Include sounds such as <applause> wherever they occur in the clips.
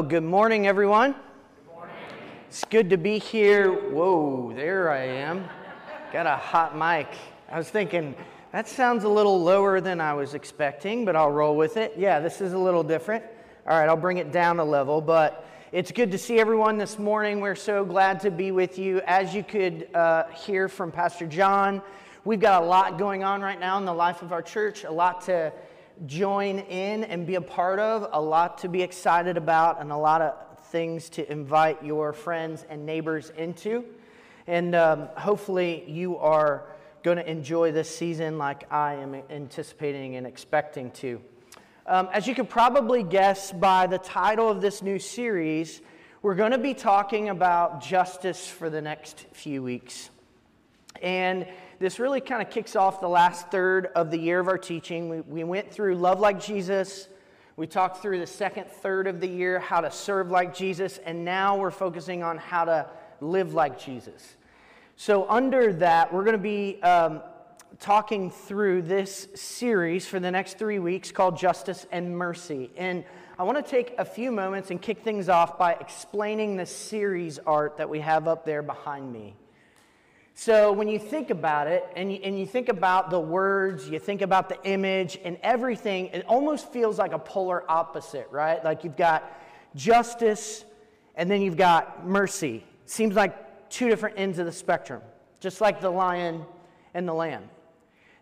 Well, good morning, everyone. Good morning. It's good to be here. Whoa, there I am. Got a hot mic. I was thinking, that sounds a little lower than I was expecting, but I'll roll with it. Yeah, this is a little different. All right, I'll bring it down a level, but it's good to see everyone this morning. We're so glad to be with you. As you could uh, hear from Pastor John, we've got a lot going on right now in the life of our church, a lot to join in and be a part of, a lot to be excited about, and a lot of things to invite your friends and neighbors into. And um, hopefully, you are going to enjoy this season like I am anticipating and expecting to. Um, as you can probably guess by the title of this new series, we're going to be talking about justice for the next few weeks. And this really kind of kicks off the last third of the year of our teaching. We, we went through Love Like Jesus. We talked through the second third of the year, how to serve like Jesus. And now we're focusing on how to live like Jesus. So, under that, we're going to be um, talking through this series for the next three weeks called Justice and Mercy. And I want to take a few moments and kick things off by explaining the series art that we have up there behind me. So when you think about it, and you, and you think about the words, you think about the image and everything, it almost feels like a polar opposite, right? Like you've got justice and then you've got mercy. Seems like two different ends of the spectrum, just like the lion and the lamb.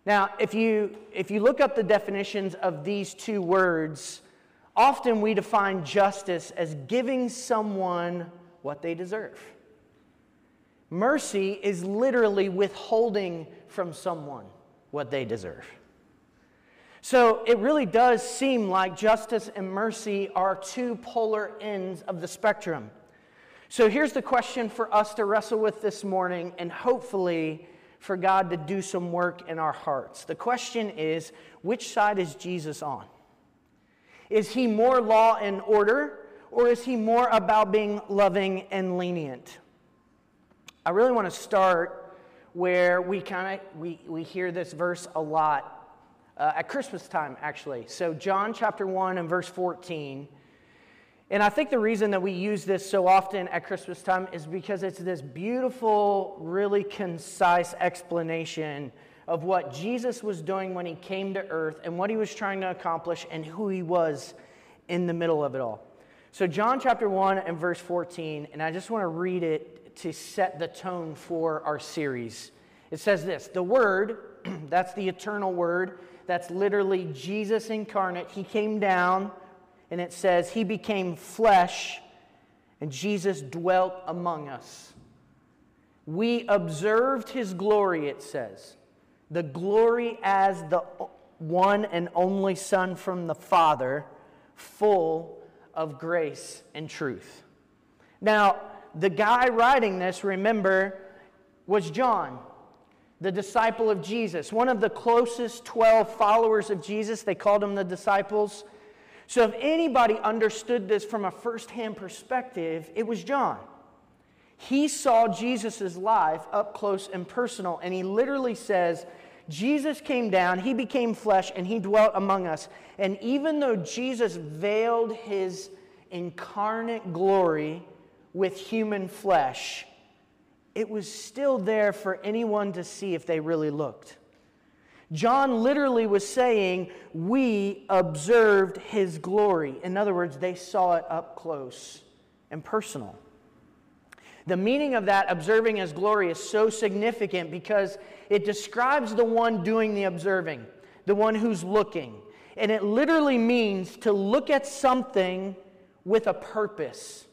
Now, if you, if you look up the definitions of these two words, often we define justice as giving someone what they deserve. Mercy is literally withholding from someone what they deserve. So it really does seem like justice and mercy are two polar ends of the spectrum. So here's the question for us to wrestle with this morning, and hopefully for God to do some work in our hearts. The question is which side is Jesus on? Is he more law and order, or is he more about being loving and lenient? I really want to start where we kind of we, we hear this verse a lot uh, at Christmas time, actually. So John chapter 1 and verse 14. And I think the reason that we use this so often at Christmas time is because it's this beautiful, really concise explanation of what Jesus was doing when he came to earth and what he was trying to accomplish and who he was in the middle of it all. So, John chapter 1 and verse 14, and I just want to read it to set the tone for our series. It says this The Word, <clears throat> that's the eternal Word, that's literally Jesus incarnate. He came down, and it says, He became flesh, and Jesus dwelt among us. We observed His glory, it says. The glory as the one and only Son from the Father, full of grace and truth. Now, the guy writing this, remember, was John, the disciple of Jesus, one of the closest 12 followers of Jesus. They called him the disciples. So, if anybody understood this from a firsthand perspective, it was John. He saw Jesus' life up close and personal, and he literally says, Jesus came down, he became flesh, and he dwelt among us. And even though Jesus veiled his incarnate glory with human flesh, it was still there for anyone to see if they really looked. John literally was saying, We observed his glory. In other words, they saw it up close and personal. The meaning of that observing his glory is so significant because it describes the one doing the observing, the one who's looking. And it literally means to look at something with a purpose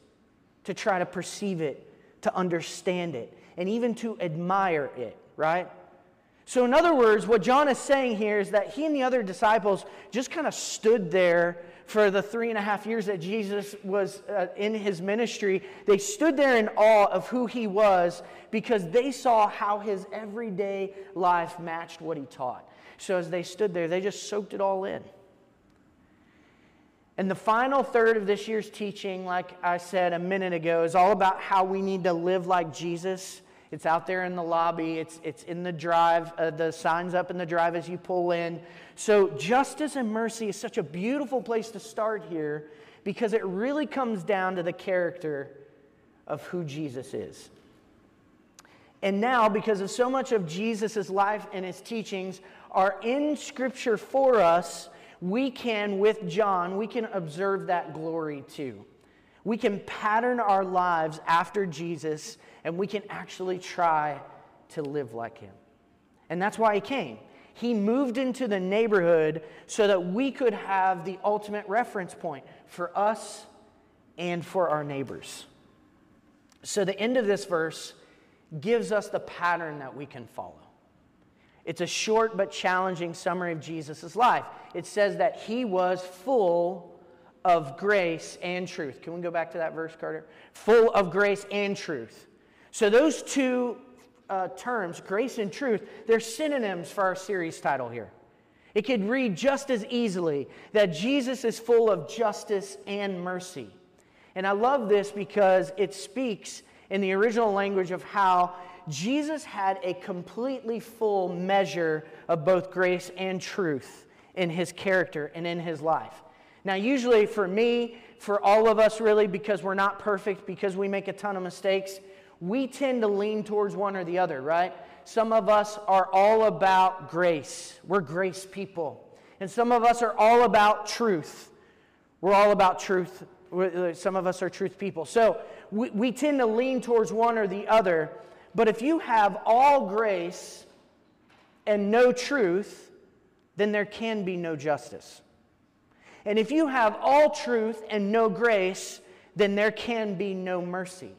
to try to perceive it, to understand it, and even to admire it, right? So, in other words, what John is saying here is that he and the other disciples just kind of stood there for the three and a half years that Jesus was uh, in his ministry. They stood there in awe of who he was because they saw how his everyday life matched what he taught. So, as they stood there, they just soaked it all in. And the final third of this year's teaching, like I said a minute ago, is all about how we need to live like Jesus it's out there in the lobby, it's, it's in the drive, uh, the signs up in the drive as you pull in. So, justice and mercy is such a beautiful place to start here because it really comes down to the character of who Jesus is. And now, because of so much of Jesus' life and his teachings are in Scripture for us, we can, with John, we can observe that glory too. We can pattern our lives after Jesus and we can actually try to live like him. And that's why he came. He moved into the neighborhood so that we could have the ultimate reference point for us and for our neighbors. So, the end of this verse gives us the pattern that we can follow. It's a short but challenging summary of Jesus' life. It says that he was full of grace and truth. Can we go back to that verse, Carter? Full of grace and truth. So, those two uh, terms, grace and truth, they're synonyms for our series title here. It could read just as easily that Jesus is full of justice and mercy. And I love this because it speaks in the original language of how Jesus had a completely full measure of both grace and truth in his character and in his life. Now, usually for me, for all of us really, because we're not perfect, because we make a ton of mistakes, we tend to lean towards one or the other, right? Some of us are all about grace. We're grace people. And some of us are all about truth. We're all about truth. Uh, some of us are truth people. So we, we tend to lean towards one or the other. But if you have all grace and no truth, then there can be no justice. And if you have all truth and no grace, then there can be no mercy.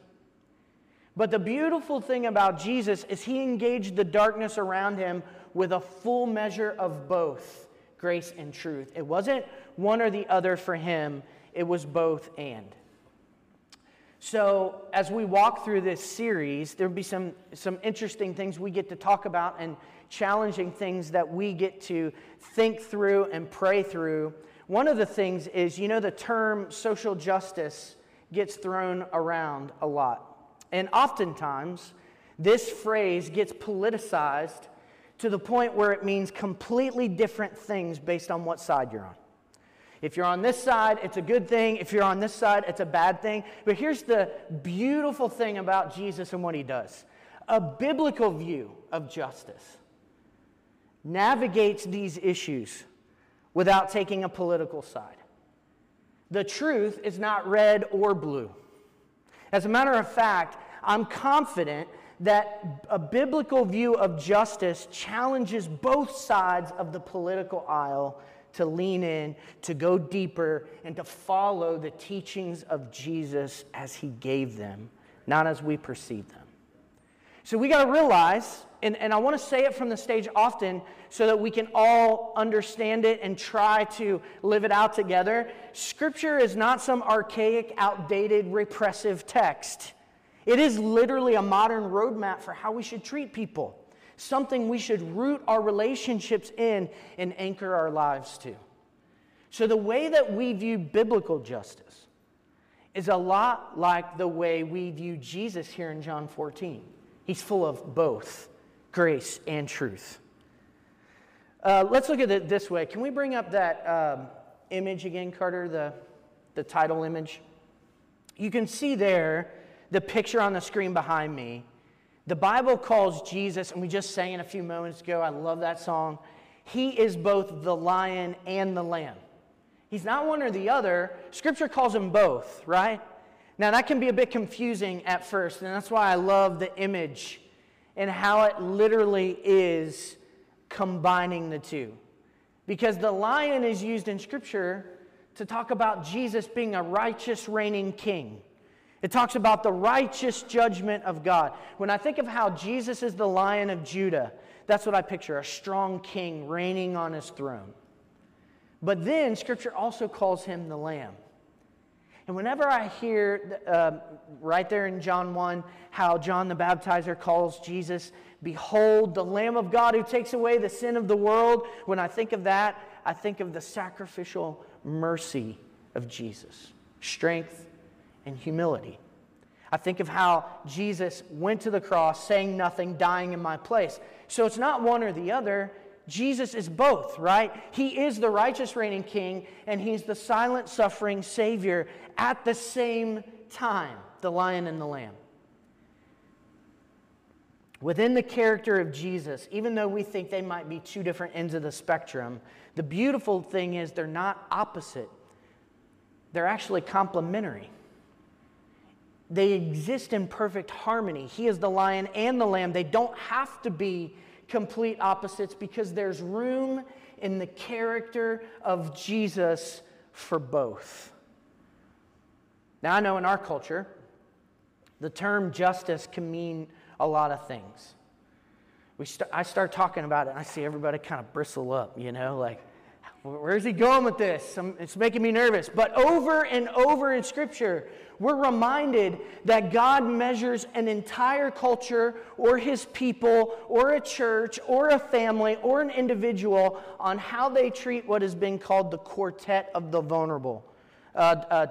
But the beautiful thing about Jesus is he engaged the darkness around him with a full measure of both grace and truth. It wasn't one or the other for him, it was both and. So, as we walk through this series, there'll be some, some interesting things we get to talk about and challenging things that we get to think through and pray through. One of the things is, you know, the term social justice gets thrown around a lot. And oftentimes, this phrase gets politicized to the point where it means completely different things based on what side you're on. If you're on this side, it's a good thing. If you're on this side, it's a bad thing. But here's the beautiful thing about Jesus and what he does a biblical view of justice navigates these issues without taking a political side. The truth is not red or blue. As a matter of fact, I'm confident that a biblical view of justice challenges both sides of the political aisle to lean in, to go deeper, and to follow the teachings of Jesus as he gave them, not as we perceive them. So we got to realize, and, and I want to say it from the stage often so that we can all understand it and try to live it out together. Scripture is not some archaic, outdated, repressive text. It is literally a modern roadmap for how we should treat people, something we should root our relationships in and anchor our lives to. So, the way that we view biblical justice is a lot like the way we view Jesus here in John 14. He's full of both grace and truth. Uh, let's look at it this way. Can we bring up that um, image again, Carter, the, the title image? You can see there the picture on the screen behind me. The Bible calls Jesus, and we just sang it a few moments ago. I love that song. He is both the lion and the lamb. He's not one or the other. Scripture calls him both, right? Now, that can be a bit confusing at first, and that's why I love the image and how it literally is combining the two. Because the lion is used in Scripture to talk about Jesus being a righteous reigning king It talks about the righteous judgment of God. When I think of how Jesus is the lion of Judah, that's what I picture a strong king reigning on his throne. But then Scripture also calls him the lamb. And whenever I hear uh, right there in John 1 how John the Baptizer calls Jesus, Behold, the Lamb of God who takes away the sin of the world, when I think of that, I think of the sacrificial mercy of Jesus, strength and humility. I think of how Jesus went to the cross saying nothing, dying in my place. So it's not one or the other. Jesus is both, right? He is the righteous reigning king, and he's the silent suffering Savior at the same time, the lion and the lamb. Within the character of Jesus, even though we think they might be two different ends of the spectrum, the beautiful thing is they're not opposite, they're actually complementary. They exist in perfect harmony. He is the lion and the lamb. They don't have to be complete opposites because there's room in the character of Jesus for both. Now, I know in our culture, the term justice can mean a lot of things. We st- I start talking about it, and I see everybody kind of bristle up, you know, like, where's he going with this? It's making me nervous. But over and over in Scripture, we're reminded that God measures an entire culture or his people or a church or a family or an individual on how they treat what has been called the quartet of the vulnerable. Uh, uh,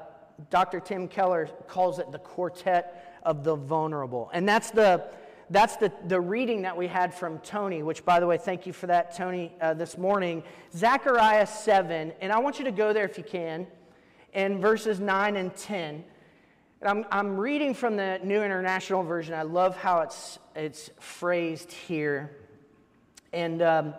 Dr. Tim Keller calls it the quartet of the vulnerable. And that's the that's the, the reading that we had from Tony, which, by the way, thank you for that, Tony, uh, this morning. Zechariah 7, and I want you to go there if you can, in verses 9 and 10. I'm, I'm reading from the New International Version. I love how it's, it's phrased here. And um,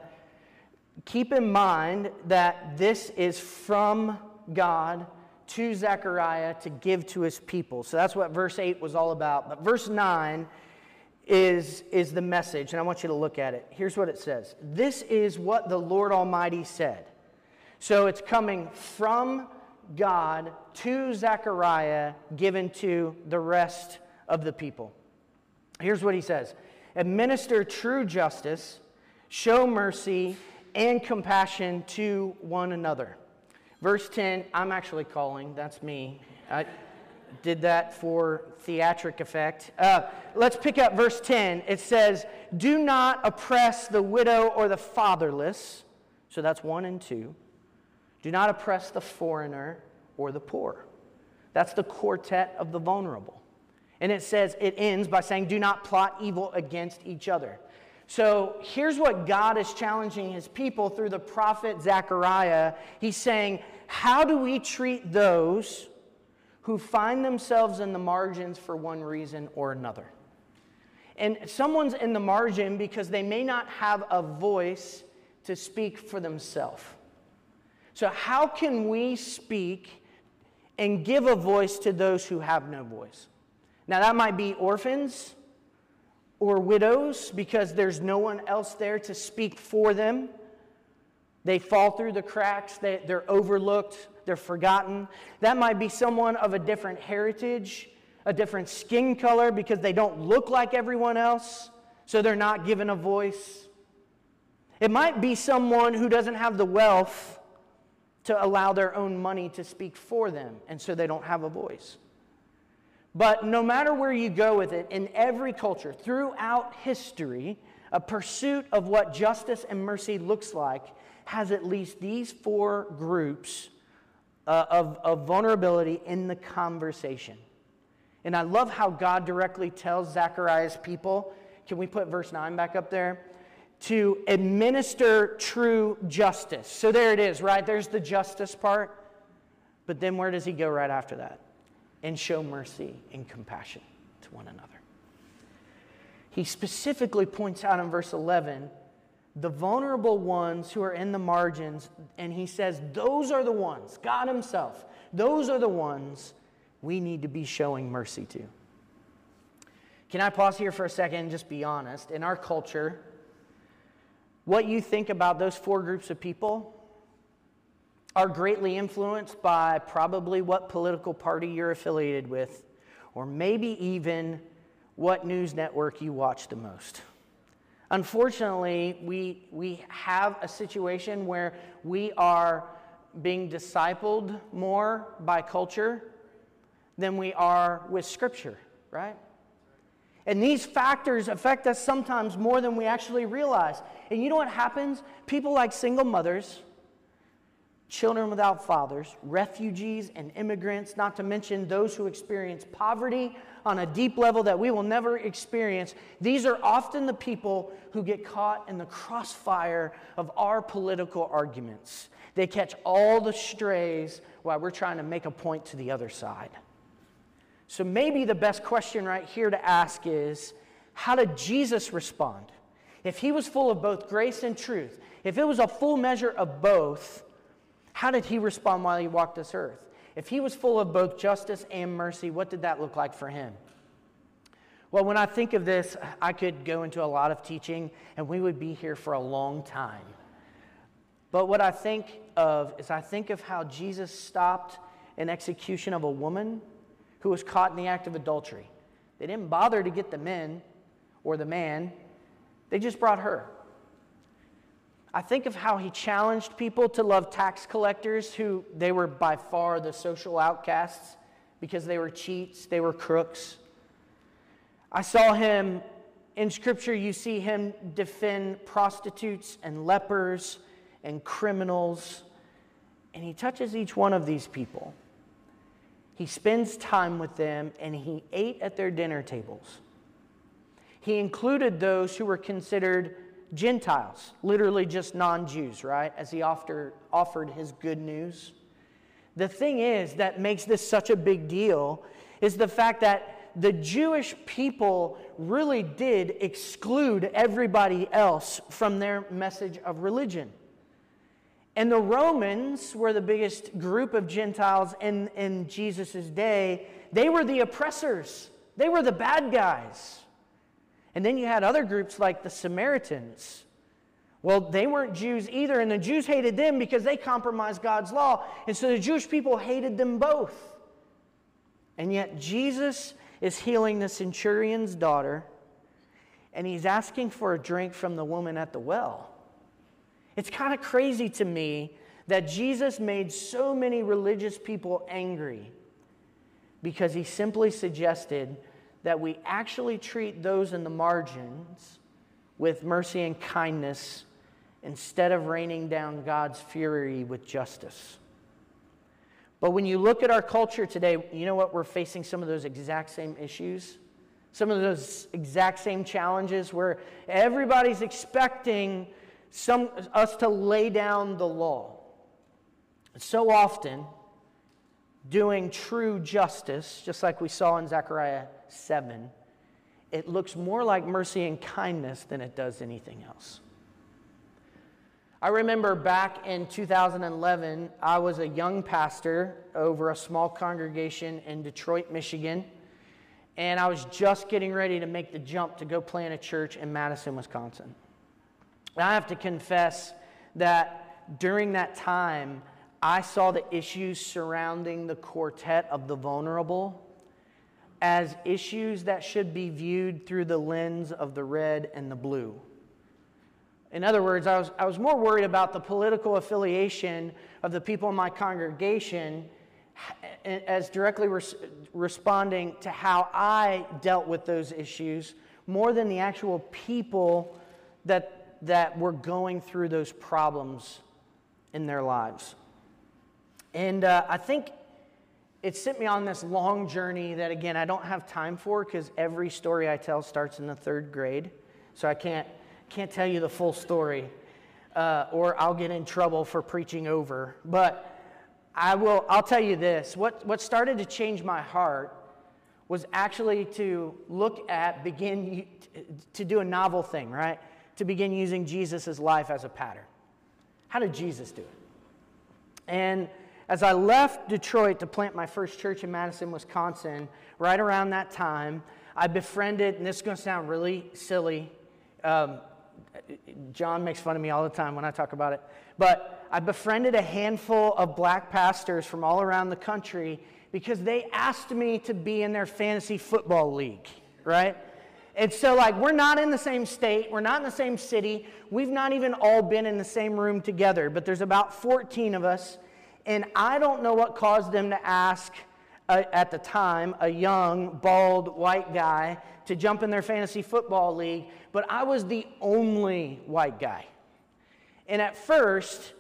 keep in mind that this is from God to Zechariah to give to his people. So that's what verse 8 was all about. But verse 9 is, is the message, and I want you to look at it. Here's what it says This is what the Lord Almighty said. So it's coming from God to Zechariah, given to the rest of the people. Here's what he says Administer true justice, show mercy and compassion to one another. Verse 10, I'm actually calling, that's me. I did that for theatric effect. Uh, let's pick up verse 10. It says, Do not oppress the widow or the fatherless. So that's one and two. Do not oppress the foreigner or the poor. That's the quartet of the vulnerable. And it says, it ends by saying, do not plot evil against each other. So here's what God is challenging his people through the prophet Zechariah. He's saying, How do we treat those who find themselves in the margins for one reason or another? And someone's in the margin because they may not have a voice to speak for themselves. So, how can we speak and give a voice to those who have no voice? Now, that might be orphans or widows because there's no one else there to speak for them. They fall through the cracks, they, they're overlooked, they're forgotten. That might be someone of a different heritage, a different skin color because they don't look like everyone else, so they're not given a voice. It might be someone who doesn't have the wealth to allow their own money to speak for them, and so they don't have a voice. But no matter where you go with it, in every culture, throughout history, a pursuit of what justice and mercy looks like has at least these four groups uh, of, of vulnerability in the conversation. And I love how God directly tells Zechariah's people. Can we put verse 9 back up there? to administer true justice. So there it is, right? There's the justice part. But then where does he go right after that? And show mercy and compassion to one another. He specifically points out in verse 11 the vulnerable ones who are in the margins, and he says, Those are the ones, God Himself, those are the ones we need to be showing mercy to. Can I pause here for a second and just be honest? In our culture, what you think about those four groups of people are greatly influenced by probably what political party you're affiliated with, or maybe even what news network you watch the most. Unfortunately, we, we have a situation where we are being discipled more by culture than we are with Scripture, right? And these factors affect us sometimes more than we actually realize. And you know what happens? People like single mothers, children without fathers, refugees and immigrants, not to mention those who experience poverty on a deep level that we will never experience, these are often the people who get caught in the crossfire of our political arguments. They catch all the strays while we're trying to make a point to the other side. So maybe the best question right here to ask is how did Jesus respond? If he was full of both grace and truth, if it was a full measure of both, how did he respond while he walked this earth? If he was full of both justice and mercy, what did that look like for him? Well, when I think of this, I could go into a lot of teaching and we would be here for a long time. But what I think of is I think of how Jesus stopped an execution of a woman who was caught in the act of adultery. They didn't bother to get the men or the man, they just brought her. I think of how he challenged people to love tax collectors who they were by far the social outcasts because they were cheats, they were crooks. I saw him in scripture, you see him defend prostitutes and lepers and criminals, and he touches each one of these people. He spends time with them and he ate at their dinner tables. He included those who were considered Gentiles, literally just non Jews, right? As he offered, his good news. The thing is that makes this such a big deal is the fact that the Jewish people really did exclude everybody else from their message of religion. And the Romans were the biggest group of Gentiles in, in Jesus' day. They were the oppressors, they were the bad guys. And then you had other groups like the Samaritans. Well, they weren't Jews either, and the Jews hated them because they compromised God's law. And so the Jewish people hated them both. And yet Jesus is healing the centurion's daughter, and he's asking for a drink from the woman at the well. It's kind of crazy to me that Jesus made so many religious people angry because he simply suggested that we actually treat those in the margins with mercy and kindness instead of raining down God's fury with justice. But when you look at our culture today, you know what? We're facing some of those exact same issues, some of those exact same challenges where everybody's expecting some, us to lay down the law. So often, doing true justice, just like we saw in Zechariah 7, it looks more like mercy and kindness than it does anything else. I remember back in 2011, I was a young pastor over a small congregation in Detroit, Michigan, and I was just getting ready to make the jump to go plant a church in Madison, Wisconsin. I have to confess that during that time, I saw the issues surrounding the quartet of the vulnerable as issues that should be viewed through the lens of the red and the blue. In other words, I was, I was more worried about the political affiliation of the people in my congregation as directly res- responding to how I dealt with those issues more than the actual people that that were going through those problems in their lives. And uh, I think it sent me on this long journey that, again, I don't have time for because every story I tell starts in the third grade. So I can't, can't tell you the full story, uh, or I'll get in trouble for preaching over. But I will, I'll tell you this what, what started to change my heart was actually to look at, begin to do a novel thing, right? to begin using Jesus' life as a pattern. How did Jesus do it? And as I left Detroit to plant my first church in Madison, Wisconsin, right around that time, I befriended, and this is going to sound really silly. Um, John makes fun of me all the time when I talk about it. But I befriended a handful of black pastors from all around the country, because they asked me to be in their fantasy football league, right? And so, like, we're not in the same state, we're not in the same city, we've not even all been in the same room together, but there's about 14 of us, and I don't know what caused them to ask uh, at the time a young, bald, white guy to jump in their fantasy football league, but I was the only white guy. And at first,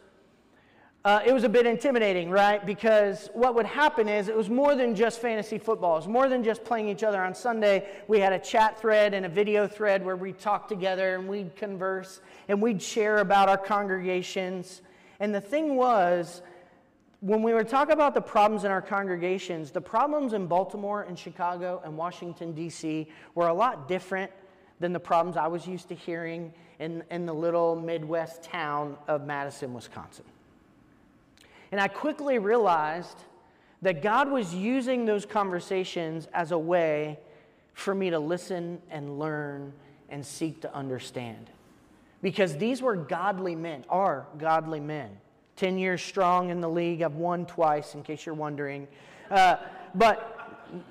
uh, it was a bit intimidating, right? Because what would happen is it was more than just fantasy football. It was more than just playing each other on Sunday. We had a chat thread and a video thread where we'd talk together and we'd converse and we'd share about our congregations. And the thing was, when we were talking about the problems in our congregations, the problems in Baltimore and Chicago and Washington, D.C. were a lot different than the problems I was used to hearing in, in the little Midwest town of Madison, Wisconsin. And I quickly realized that God was using those conversations as a way for me to listen and learn and seek to understand. Because these were godly men, are godly men. 10 years strong in the league. I've won twice, in case you're wondering. Uh, but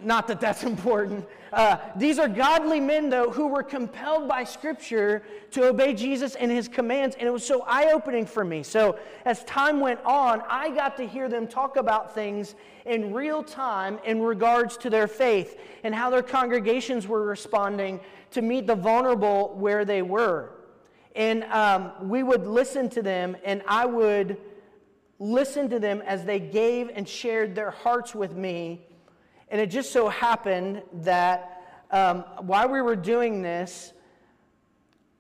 not that that's <laughs> important. Uh, these are godly men, though, who were compelled by Scripture to obey Jesus and his commands, and it was so eye opening for me. So, as time went on, I got to hear them talk about things in real time in regards to their faith and how their congregations were responding to meet the vulnerable where they were. And um, we would listen to them, and I would listened to them as they gave and shared their hearts with me. And it just so happened that um, while we were doing this,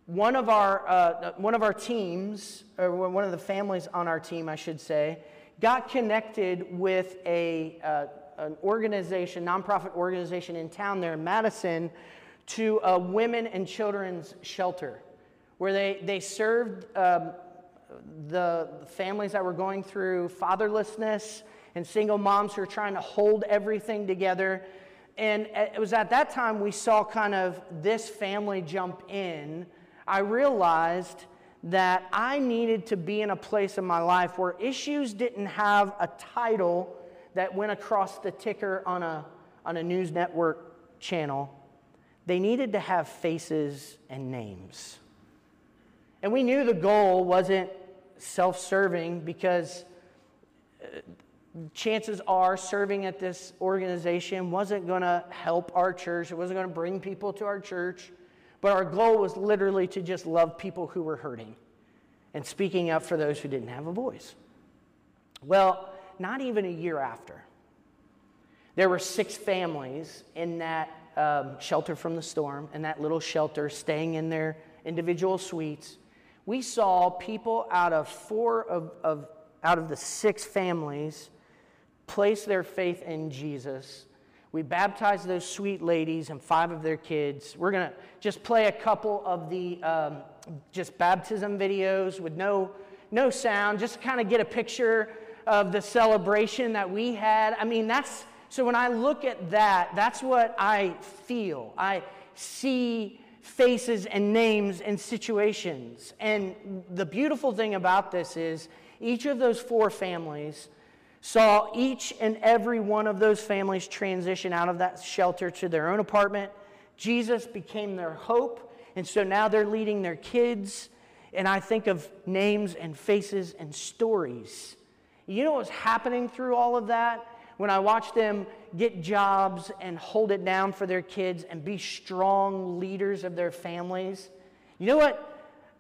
one of our, uh, one of our teams, or one of the families on our team, I should say, got connected with a, uh, an organization, nonprofit organization in town there in Madison, to a women and children's shelter, where they, they served um, the families that were going through fatherlessness and single moms who are trying to hold everything together. And it was at that time we saw kind of this family jump in. I realized that I needed to be in a place in my life where issues didn't have a title that went across the ticker on a, on a news network channel. They needed to have faces and names. And we knew the goal wasn't self serving because uh, chances are serving at this organization wasn't going to help our church, it wasn't going to bring people to our church. But our goal was literally to just love people who were hurting and speaking up for those who didn't have a voice. Well, not even a year after, there were six families in that um, shelter from the storm, in that little shelter, staying in their individual suites we saw people out of four of, of out of the six families place their faith in Jesus. We baptized those sweet ladies and five of their kids. We're going to just play a couple of the um, just baptism videos with no, no sound, just kind of get a picture of the celebration that we had. I mean, that's so when I look at that, that's what I feel. I see faces and names and situations. And the beautiful thing about this is each of those four families saw each and every one of those families transition out of that shelter to their own apartment. Jesus became their hope. And so now they're leading their kids. And I think of names and faces and stories. You know what's happening through all of that? when I watch them get jobs and hold it down for their kids and be strong leaders of their families. You know what?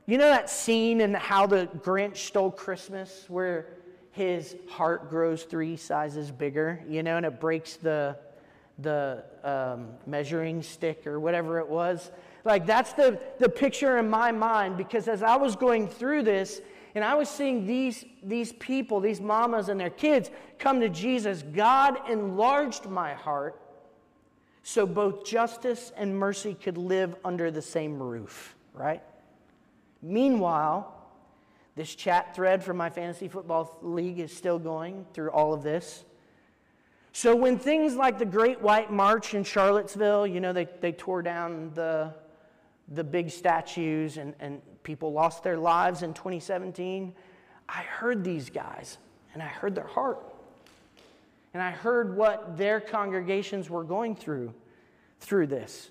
You know that scene in How the Grinch Stole Christmas where his heart grows three sizes bigger, you know, and it breaks the, the um, measuring stick or whatever it was? Like, that's the, the picture in my mind because as I was going through this, and I was seeing these, these people, these mamas and their kids, come to Jesus. God enlarged my heart so both justice and mercy could live under the same roof, right? Meanwhile, this chat thread from my fantasy football league is still going through all of this. So when things like the Great White March in Charlottesville, you know, they, they tore down the, the big statues and, and people lost their lives in 2017. I heard these guys and I heard their heart. And I heard what their congregations were going through through this.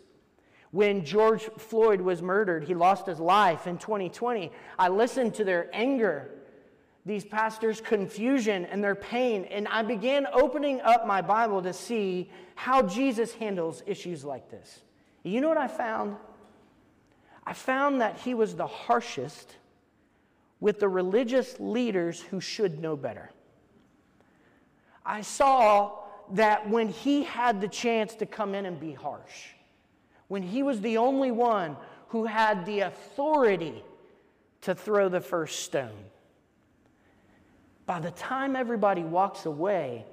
When George Floyd was murdered, he lost his life in 2020. I listened to their anger, these pastors' confusion and their pain, and I began opening up my Bible to see how Jesus handles issues like this. You know what I found? I found that he was the harshest with the religious leaders who should know better. I saw that when he had the chance to come in and be harsh, when he was the only one who had the authority to throw the first stone, by the time everybody walks away,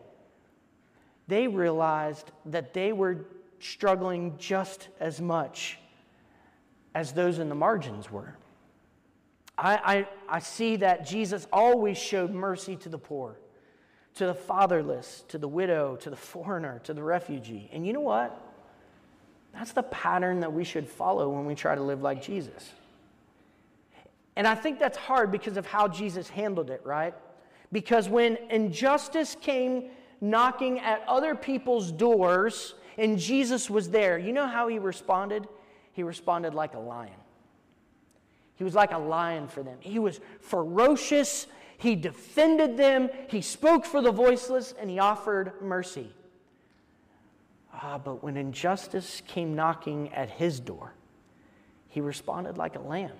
they realized that they were struggling just as much as those in the margins were. I, I, I see that Jesus always showed mercy to the poor, to the fatherless, to the widow, to the foreigner, to the refugee. And you know what? That's the pattern that we should follow when we try to live like Jesus. And I think that's hard because of how Jesus handled it, right? Because when injustice came knocking at other people's doors and Jesus was there, you know how he responded? He responded like a lion. He was like a lion for them. He was ferocious. He defended them. He spoke for the voiceless and he offered mercy. Ah, but when injustice came knocking at his door, he responded like a lamb.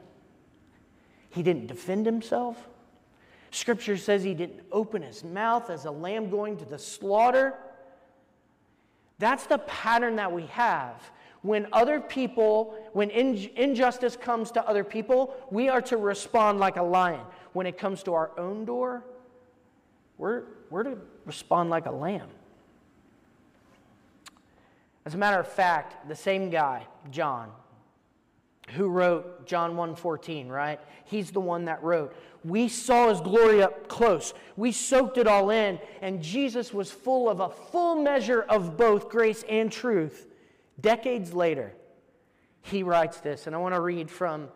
He didn't defend himself. Scripture says he didn't open his mouth as a lamb going to the slaughter. That's the pattern that we have when other people, when in, injustice comes to other people, we are to respond like a lion. When it comes to our own door, we're, we're to respond like a lamb. As a matter of fact, the same guy, John, who wrote John 1:14, right? He's the one that wrote, "We saw his glory up close. We soaked it all in, and Jesus was full of a full measure of both grace and truth." Decades later, he writes this, and I want to read from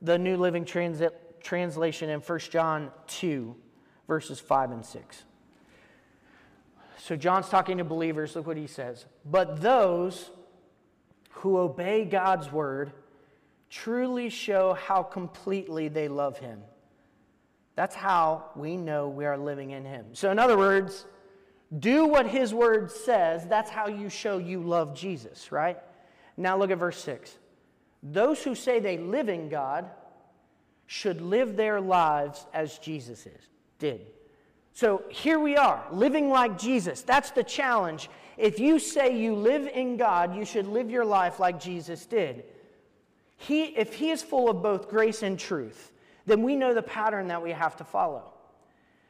the New Living Translation in 1 John 2, verses 5 and 6. So John's talking to believers. Look what he says. But those who obey God's word truly show how completely they love him. That's how we know we are living in him. So, in other words, do what his word says. That's how you show you love Jesus, right? Now look at verse 6. Those who say they live in God should live their lives as Jesus is, did. So here we are, living like Jesus. That's the challenge. If you say you live in God, you should live your life like Jesus did. He, if he is full of both grace and truth, then we know the pattern that we have to follow.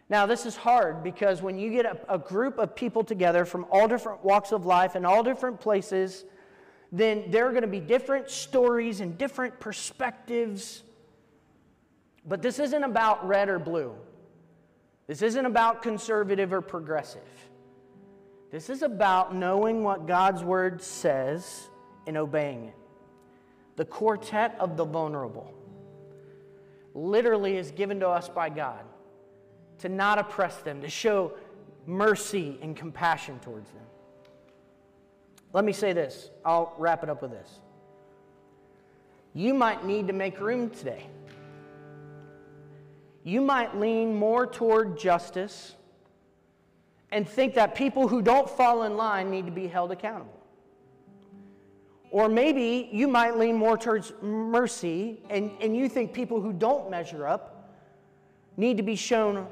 Now, this is hard because when you get a, a, group of people together from all different walks of life and all different places, then there are going to be different stories and different perspectives. But this isn't about red or blue. This isn't about conservative or progressive. This is about knowing what God's word says and obeying it. The quartet of the vulnerable literally is given to us by God to not oppress them, to show mercy and compassion towards them. Let me say this. I'll wrap it up with this. You might need to make room today. You might lean more toward justice and think that people who don't fall in line need to be held accountable. Or maybe you might lean more towards mercy and, and you think people who don't measure up need to be shown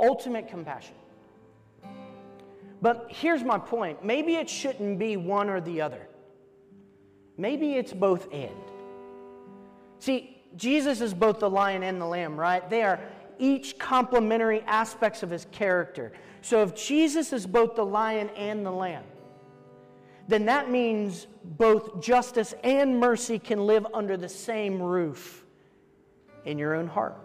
ultimate compassion. But here's my point maybe it shouldn't be one or the other, maybe it's both and. See, Jesus is both the lion and the lamb, right? They are each complementary aspects of his character. So if Jesus is both the lion and the lamb, then that means both justice and mercy can live under the same roof in your own heart.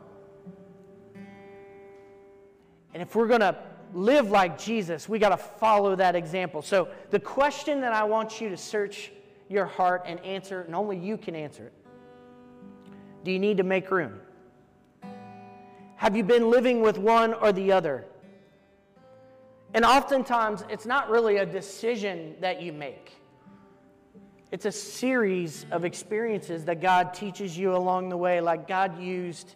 And if we're going to live like Jesus, we got to follow that example. So, the question that I want you to search your heart and answer, and only you can answer it do you need to make room? Have you been living with one or the other? And oftentimes, it's not really a decision that you make. It's a series of experiences that God teaches you along the way, like God used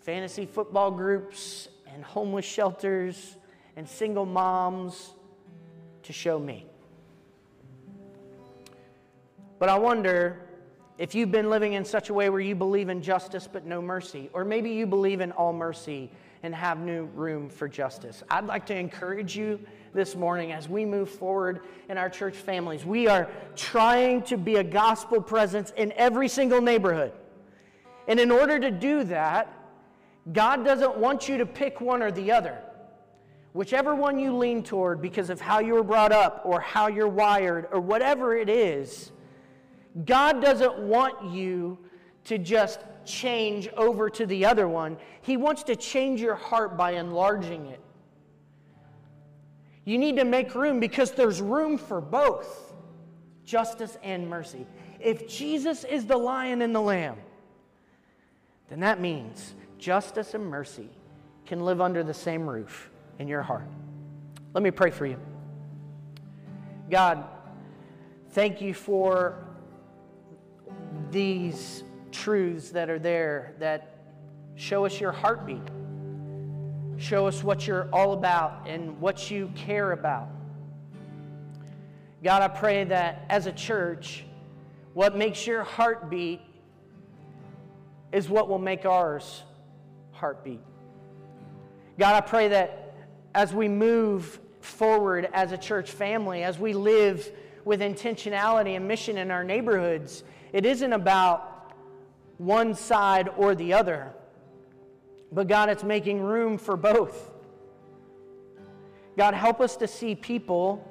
fantasy football groups and homeless shelters and single moms to show me. But I wonder if you've been living in such a way where you believe in justice but no mercy, or maybe you believe in all mercy and have no room for justice. I'd like to encourage you this morning as we move forward in our church families. We are trying to be a gospel presence in every single neighborhood. And in order to do that, God doesn't want you to pick one or the other. Whichever one you lean toward because of how you were brought up or how you're wired or whatever it is, God doesn't want you to just change over to the other one. He wants to change your heart by enlarging it. You need to make room because there's room for both justice and mercy. If Jesus is the lion and the lamb, then that means justice and mercy can live under the same roof in your heart. Let me pray for you. God, thank you for these truths that are there that show us your heartbeat, show us what you're all about and what you care about. God, I pray that as a church, what makes your heartbeat is what will make ours heartbeat. God, I pray that as we move forward as a church family, as we live with intentionality and mission in our neighborhoods, it isn't about one side or the other, but God, it's making room for both. God, help us to see people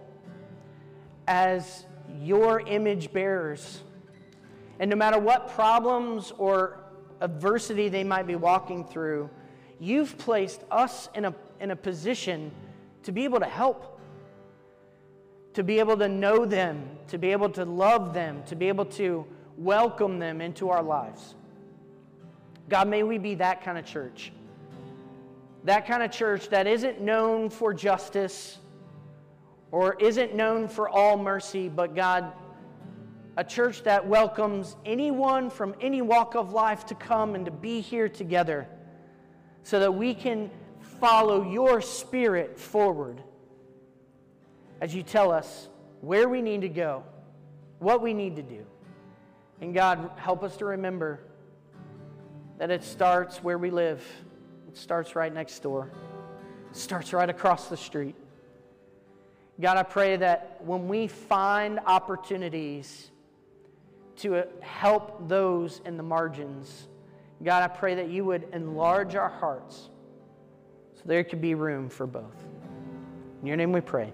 as your image bearers. And no matter what problems or adversity they might be walking through, you've placed us in a, in a position to be able to help, to be able to know them, to be able to love them, to be able to welcome them into our lives. God, may we be that kind of church. That kind of church that isn't known for justice or isn't known for all mercy, but God, a church that welcomes anyone from any walk of life to come and to be here together so that we can follow your spirit forward as you tell us where we need to go, what we need to do. And God, help us to remember that it starts where we live. It starts right next door. It starts right across the street. God, I pray that when we find opportunities to uh, help those in the margins, God, I pray that you would enlarge our hearts so there could be room for both. In your name we pray.